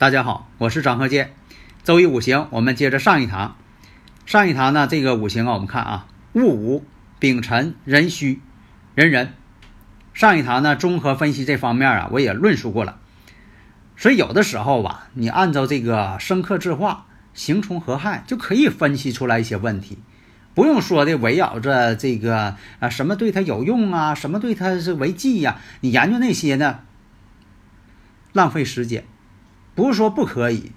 大家好，我是张鹤剑。周易五行，我们接着上一堂。上一堂呢，这个五行啊，我们看啊，戊午、丙辰、壬戌、壬壬。上一堂呢，综合分析这方面啊，我也论述过了。所以有的时候吧，你按照这个生克制化、刑冲合害，就可以分析出来一些问题。不用说的围绕着这个啊，什么对他有用啊，什么对他是为忌呀？你研究那些呢，浪费时间。不是说不可以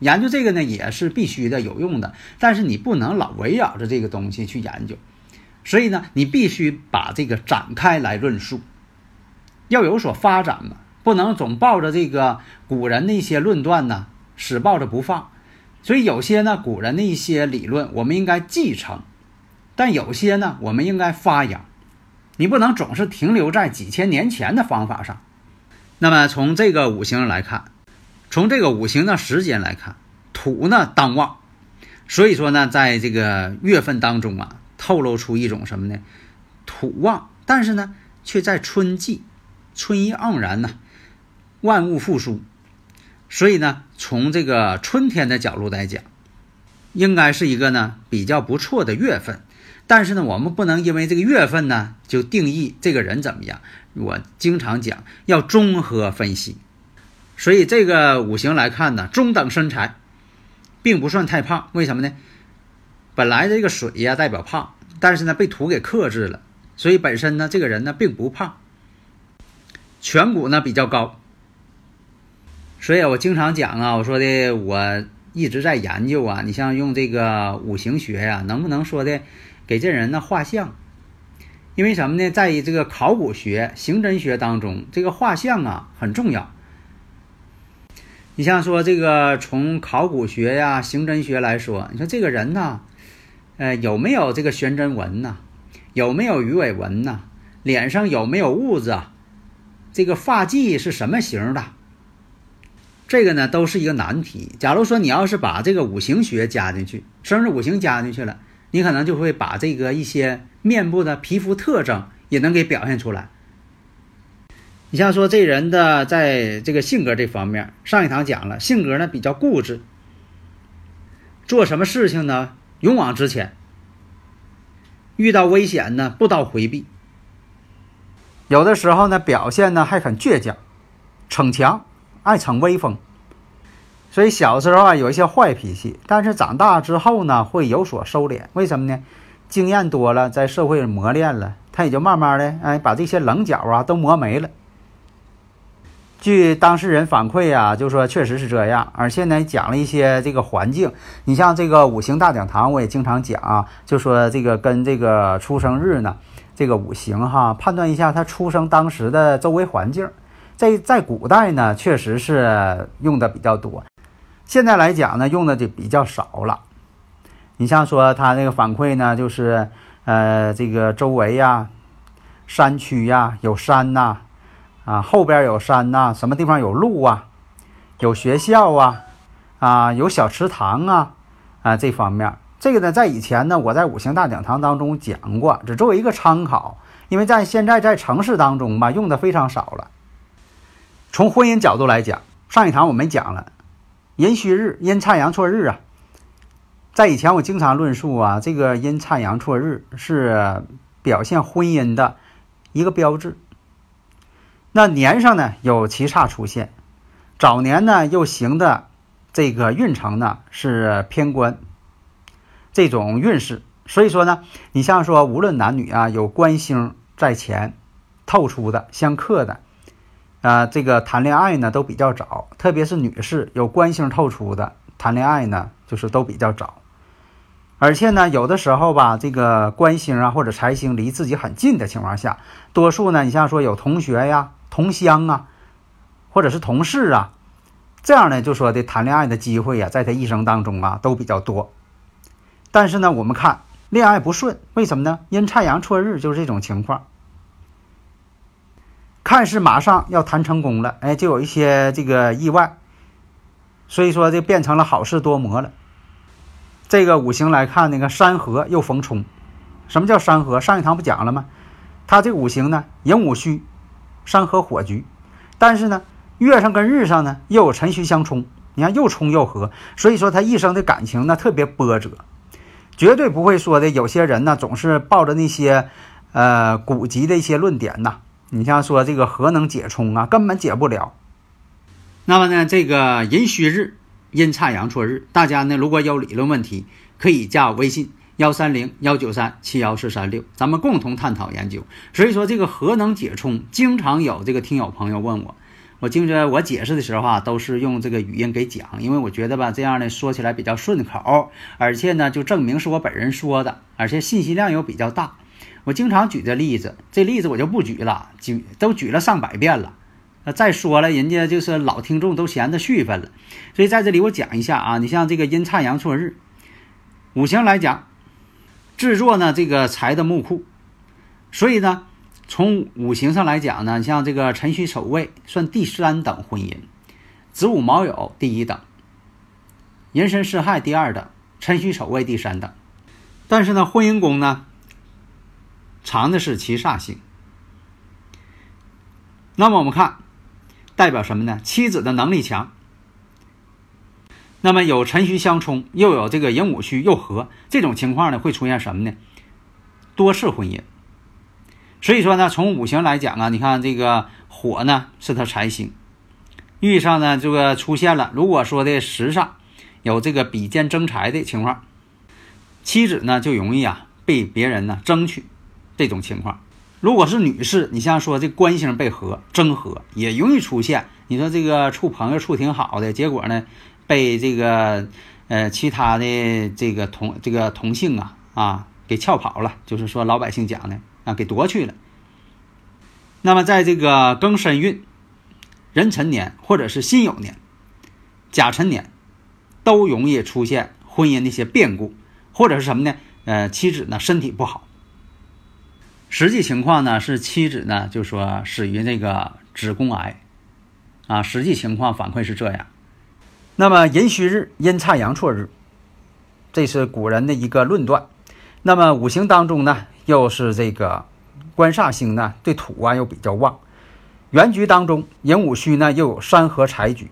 研究这个呢，也是必须的、有用的。但是你不能老围绕着这个东西去研究，所以呢，你必须把这个展开来论述，要有所发展嘛，不能总抱着这个古人的一些论断呢，死抱着不放。所以有些呢，古人的一些理论，我们应该继承；但有些呢，我们应该发扬。你不能总是停留在几千年前的方法上。那么从这个五行来看。从这个五行的时间来看，土呢当旺，所以说呢，在这个月份当中啊，透露出一种什么呢？土旺，但是呢，却在春季，春意盎然呢，万物复苏，所以呢，从这个春天的角度来讲，应该是一个呢比较不错的月份。但是呢，我们不能因为这个月份呢就定义这个人怎么样。我经常讲，要综合分析。所以这个五行来看呢，中等身材，并不算太胖。为什么呢？本来这个水呀代表胖，但是呢被土给克制了，所以本身呢这个人呢并不胖。颧骨呢比较高。所以我经常讲啊，我说的我一直在研究啊，你像用这个五行学呀，能不能说的给这人呢画像？因为什么呢？在于这个考古学、刑侦学当中，这个画像啊很重要。你像说这个从考古学呀、刑侦学来说，你说这个人呢，呃，有没有这个悬针纹呢？有没有鱼尾纹呢？脸上有没有痦子啊？这个发髻是什么型的？这个呢，都是一个难题。假如说你要是把这个五行学加进去，生日五行加进去了，你可能就会把这个一些面部的皮肤特征也能给表现出来。你像说这人的在这个性格这方面，上一堂讲了，性格呢比较固执，做什么事情呢勇往直前，遇到危险呢不刀回避，有的时候呢表现呢还很倔强，逞强，爱逞威风，所以小时候啊有一些坏脾气，但是长大之后呢会有所收敛，为什么呢？经验多了，在社会磨练了，他也就慢慢的哎把这些棱角啊都磨没了。据当事人反馈啊，就说确实是这样，而且呢讲了一些这个环境。你像这个五行大讲堂，我也经常讲啊，就说这个跟这个出生日呢，这个五行哈，判断一下他出生当时的周围环境。在在古代呢，确实是用的比较多，现在来讲呢，用的就比较少了。你像说他那个反馈呢，就是呃这个周围呀，山区呀，有山呐。啊后边有山呐，什么地方有路啊，有学校啊，啊，有小池塘啊，啊，这方面，这个呢，在以前呢，我在五行大讲堂当中讲过，只作为一个参考，因为在现在在城市当中吧，用的非常少了。从婚姻角度来讲，上一堂我们讲了，寅戌日，阴差阳错日啊，在以前我经常论述啊，这个阴差阳错日是表现婚姻的一个标志。那年上呢有七煞出现，早年呢又行的这个运程呢是偏官，这种运势，所以说呢，你像说无论男女啊，有官星在前透出的相克的，啊，这个谈恋爱呢都比较早，特别是女士有官星透出的谈恋爱呢就是都比较早。而且呢，有的时候吧，这个官星啊或者财星离自己很近的情况下，多数呢，你像说有同学呀、同乡啊，或者是同事啊，这样呢，就说的谈恋爱的机会呀，在他一生当中啊都比较多。但是呢，我们看恋爱不顺，为什么呢？阴差阳错日就是这种情况。看似马上要谈成功了，哎，就有一些这个意外，所以说就变成了好事多磨了。这个五行来看，那个山河又逢冲。什么叫山河？上一堂不讲了吗？它这五行呢，寅午戌，山河火局。但是呢，月上跟日上呢又有辰戌相冲，你看又冲又合，所以说他一生的感情呢特别波折，绝对不会说的。有些人呢总是抱着那些呃古籍的一些论点呐，你像说这个核能解冲啊，根本解不了。那么呢，这个寅戌日。阴差阳错日，大家呢如果有理论问题，可以加我微信幺三零幺九三七幺四三六，咱们共同探讨研究。所以说这个核能解冲，经常有这个听友朋友问我，我经着我解释的时候啊，都是用这个语音给讲，因为我觉得吧，这样呢说起来比较顺口，而且呢就证明是我本人说的，而且信息量又比较大。我经常举这例子，这例子我就不举了，举都举了上百遍了。再说了，人家就是老听众都嫌着续分了，所以在这里我讲一下啊，你像这个阴差阳错日，五行来讲，制作呢这个财的木库，所以呢从五行上来讲呢，像这个辰戌丑未算第三等婚姻，子午卯酉第一等，寅申巳亥第二等，辰戌丑未第三等，但是呢婚姻宫呢藏的是七煞星，那么我们看。代表什么呢？妻子的能力强，那么有辰戌相冲，又有这个寅午戌又合，这种情况呢会出现什么呢？多次婚姻。所以说呢，从五行来讲啊，你看这个火呢是他财星，遇上呢这个出现了，如果说的时上有这个比肩争财的情况，妻子呢就容易啊被别人呢争取，这种情况。如果是女士，你像说这官星被合争合，也容易出现。你说这个处朋友处挺好的，结果呢，被这个呃其他的这个同这个同性啊啊给撬跑了，就是说老百姓讲的啊给夺去了。那么在这个庚申运、壬辰年或者是辛酉年、甲辰年，都容易出现婚姻的一些变故，或者是什么呢？呃，妻子呢身体不好。实际情况呢是妻子呢就说死于这个子宫癌，啊，实际情况反馈是这样。那么寅戌日阴差阳错日，这是古人的一个论断。那么五行当中呢又是这个官煞星呢对土啊又比较旺，原局当中寅午戌呢又有山河财局，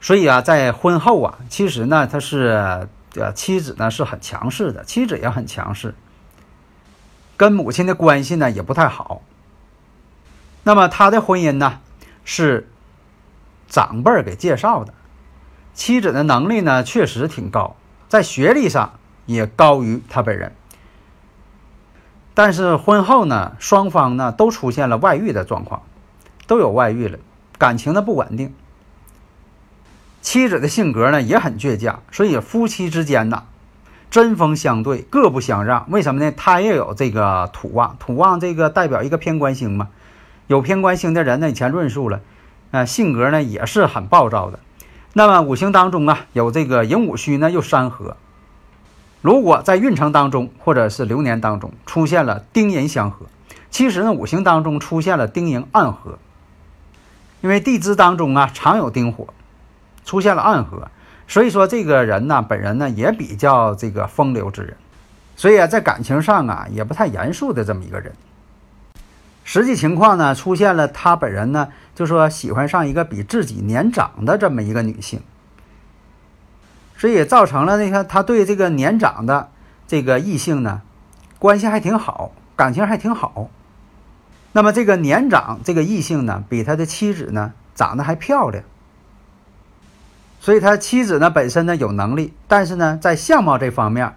所以啊在婚后啊其实呢他是呃妻子呢是很强势的，妻子也很强势。跟母亲的关系呢也不太好。那么他的婚姻呢是长辈儿给介绍的，妻子的能力呢确实挺高，在学历上也高于他本人。但是婚后呢，双方呢都出现了外遇的状况，都有外遇了，感情的不稳定。妻子的性格呢也很倔强，所以夫妻之间呢。针锋相对，各不相让。为什么呢？他也有这个土旺，土旺这个代表一个偏官星嘛。有偏官星的人呢，以前论述了，呃，性格呢也是很暴躁的。那么五行当中啊，有这个寅午戌呢又山合。如果在运程当中或者是流年当中出现了丁寅相合，其实呢五行当中出现了丁寅暗合，因为地支当中啊常有丁火，出现了暗合。所以说，这个人呢，本人呢也比较这个风流之人，所以啊，在感情上啊也不太严肃的这么一个人。实际情况呢，出现了他本人呢，就说喜欢上一个比自己年长的这么一个女性，所以造成了那个他对这个年长的这个异性呢，关系还挺好，感情还挺好。那么这个年长这个异性呢，比他的妻子呢长得还漂亮。所以他妻子呢本身呢有能力，但是呢在相貌这方面，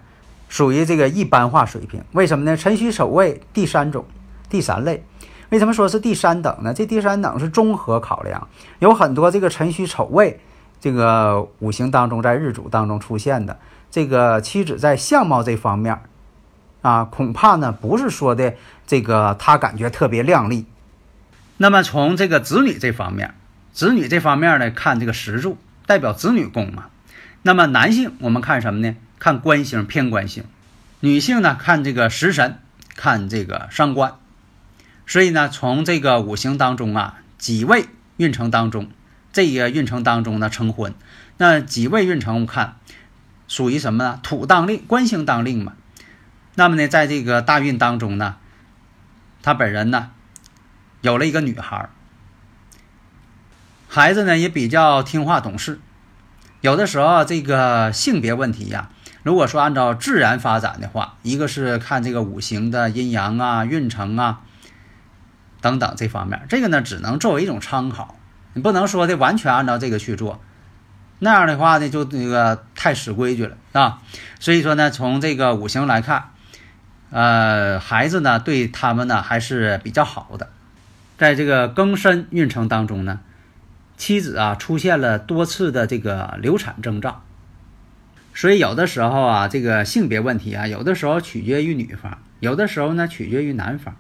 属于这个一般化水平。为什么呢？辰戌丑未第三种，第三类。为什么说是第三等呢？这第三等是综合考量，有很多这个辰戌丑未，这个五行当中，在日主当中出现的这个妻子在相貌这方面，啊，恐怕呢不是说的这个他感觉特别靓丽。那么从这个子女这方面，子女这方面呢，看这个石柱代表子女宫嘛。那么男性我们看什么呢？看官星偏官星，女性呢看这个食神，看这个伤官。所以呢，从这个五行当中啊，己未运程当中，这个运程当中呢成婚，那几位运程我看属于什么呢？土当令，官星当令嘛。那么呢，在这个大运当中呢，他本人呢。有了一个女孩，孩子呢也比较听话懂事。有的时候这个性别问题呀，如果说按照自然发展的话，一个是看这个五行的阴阳啊、运程啊等等这方面，这个呢只能作为一种参考，你不能说的完全按照这个去做，那样的话呢就那个太死规矩了啊。所以说呢，从这个五行来看，呃，孩子呢对他们呢还是比较好的。在这个庚申运程当中呢，妻子啊出现了多次的这个流产征兆，所以有的时候啊，这个性别问题啊，有的时候取决于女方，有的时候呢取决于男方，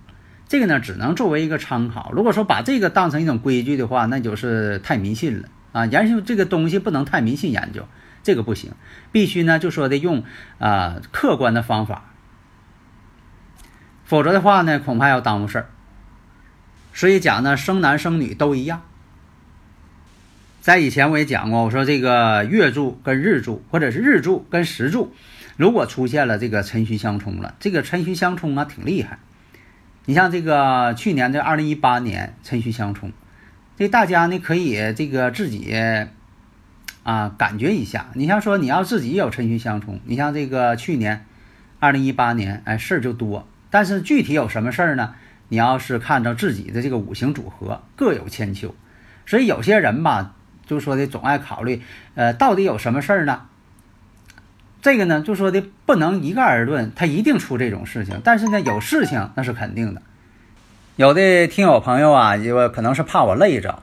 这个呢只能作为一个参考。如果说把这个当成一种规矩的话，那就是太迷信了啊！研究这个东西不能太迷信研究，这个不行，必须呢就说的用啊客观的方法，否则的话呢，恐怕要耽误事儿。所以讲呢，生男生女都一样。在以前我也讲过，我说这个月柱跟日柱，或者是日柱跟时柱，如果出现了这个辰戌相冲了，这个辰戌相冲啊挺厉害。你像这个去年的二零一八年辰戌相冲，这大家呢可以这个自己啊感觉一下。你像说你要自己有辰戌相冲，你像这个去年二零一八年，哎事儿就多。但是具体有什么事儿呢？你要是看着自己的这个五行组合各有千秋，所以有些人吧，就说的总爱考虑，呃，到底有什么事儿呢？这个呢，就说的不能一概而论，他一定出这种事情。但是呢，有事情那是肯定的。有的听友朋友啊，就可能是怕我累着，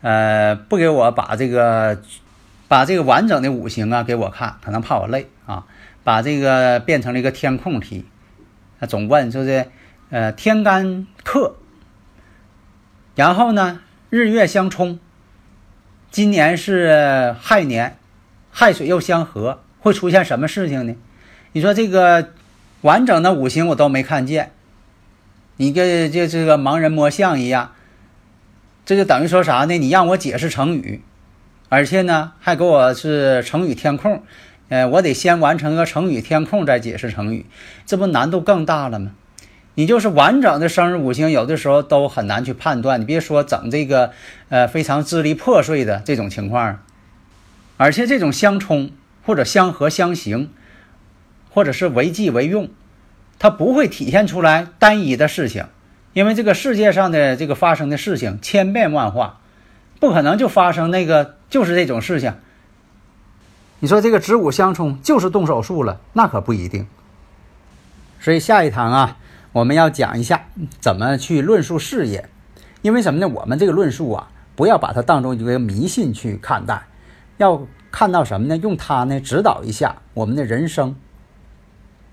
呃，不给我把这个把这个完整的五行啊给我看，可能怕我累啊，把这个变成了一个填空题，他总问说是。呃，天干克，然后呢，日月相冲，今年是亥年，亥水又相合，会出现什么事情呢？你说这个完整的五行我都没看见，你跟这这个盲人摸象一样，这就等于说啥呢？你让我解释成语，而且呢还给我是成语填空，呃，我得先完成个成语填空再解释成语，这不难度更大了吗？你就是完整的生日五行，有的时候都很难去判断。你别说整这个，呃，非常支离破碎的这种情况，而且这种相冲或者相合相刑，或者是为忌为用，它不会体现出来单一的事情，因为这个世界上的这个发生的事情千变万化，不可能就发生那个就是这种事情。你说这个子午相冲就是动手术了，那可不一定。所以下一堂啊。我们要讲一下怎么去论述事业，因为什么呢？我们这个论述啊，不要把它当成一个迷信去看待，要看到什么呢？用它呢指导一下我们的人生，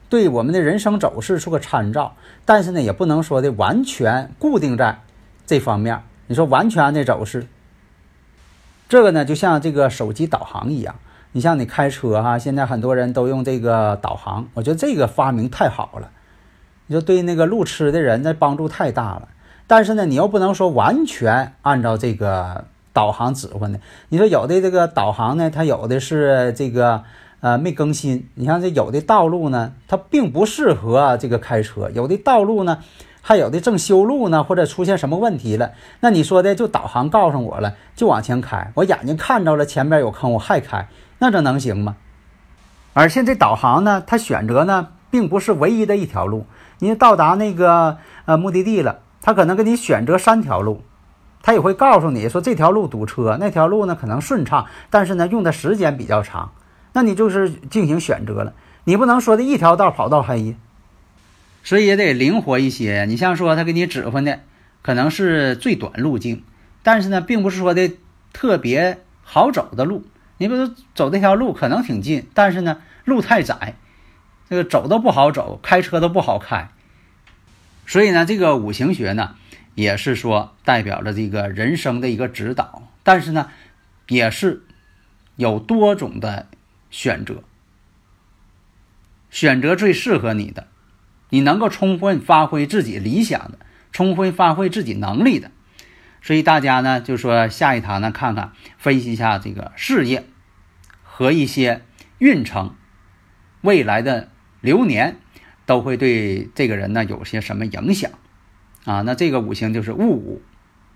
对我们的人生走势做个参照。但是呢，也不能说的完全固定在这方面。你说完全的走势，这个呢就像这个手机导航一样。你像你开车哈，现在很多人都用这个导航，我觉得这个发明太好了。你说对那个路痴的人，那帮助太大了。但是呢，你又不能说完全按照这个导航指挥呢。你说有的这个导航呢，它有的是这个呃没更新。你像这有的道路呢，它并不适合这个开车；有的道路呢，还有的正修路呢，或者出现什么问题了。那你说的就导航告诉我了，就往前开。我眼睛看着了前边有坑，我还开，那这能行吗？而且这导航呢，它选择呢，并不是唯一的一条路。你到达那个呃目的地了，它可能给你选择三条路，他也会告诉你说这条路堵车，那条路呢可能顺畅，但是呢用的时间比较长，那你就是进行选择了，你不能说的一条道跑到黑，所以也得灵活一些。你像说他给你指挥的可能是最短路径，但是呢并不是说的特别好走的路，你比如走这条路可能挺近，但是呢路太窄，这个走都不好走，开车都不好开。所以呢，这个五行学呢，也是说代表着这个人生的一个指导，但是呢，也是有多种的选择，选择最适合你的，你能够充分发挥自己理想的，充分发挥自己能力的。所以大家呢，就说下一堂呢，看看分析一下这个事业和一些运程，未来的流年。都会对这个人呢有些什么影响啊？那这个五行就是戊午、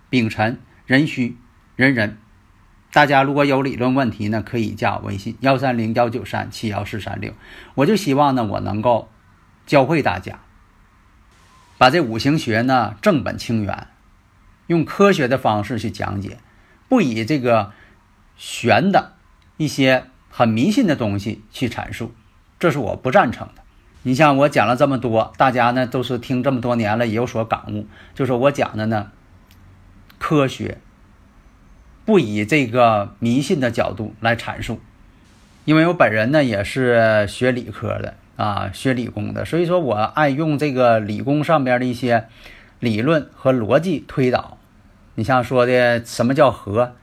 丙辰、壬戌、壬壬。大家如果有理论问题呢，可以加我微信幺三零幺九三七幺四三六。我就希望呢，我能够教会大家把这五行学呢正本清源，用科学的方式去讲解，不以这个玄的一些很迷信的东西去阐述，这是我不赞成的。你像我讲了这么多，大家呢都是听这么多年了，也有所感悟。就是我讲的呢，科学，不以这个迷信的角度来阐述。因为我本人呢也是学理科的啊，学理工的，所以说我爱用这个理工上边的一些理论和逻辑推导。你像说的什么叫核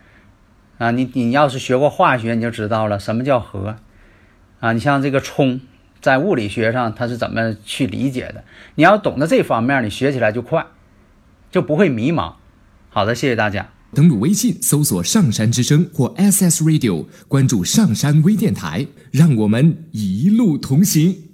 啊？你你要是学过化学，你就知道了什么叫核啊。你像这个冲。在物理学上，它是怎么去理解的？你要懂得这方面，你学起来就快，就不会迷茫。好的，谢谢大家。登录微信搜索“上山之声”或 SS Radio，关注上山微电台，让我们一路同行。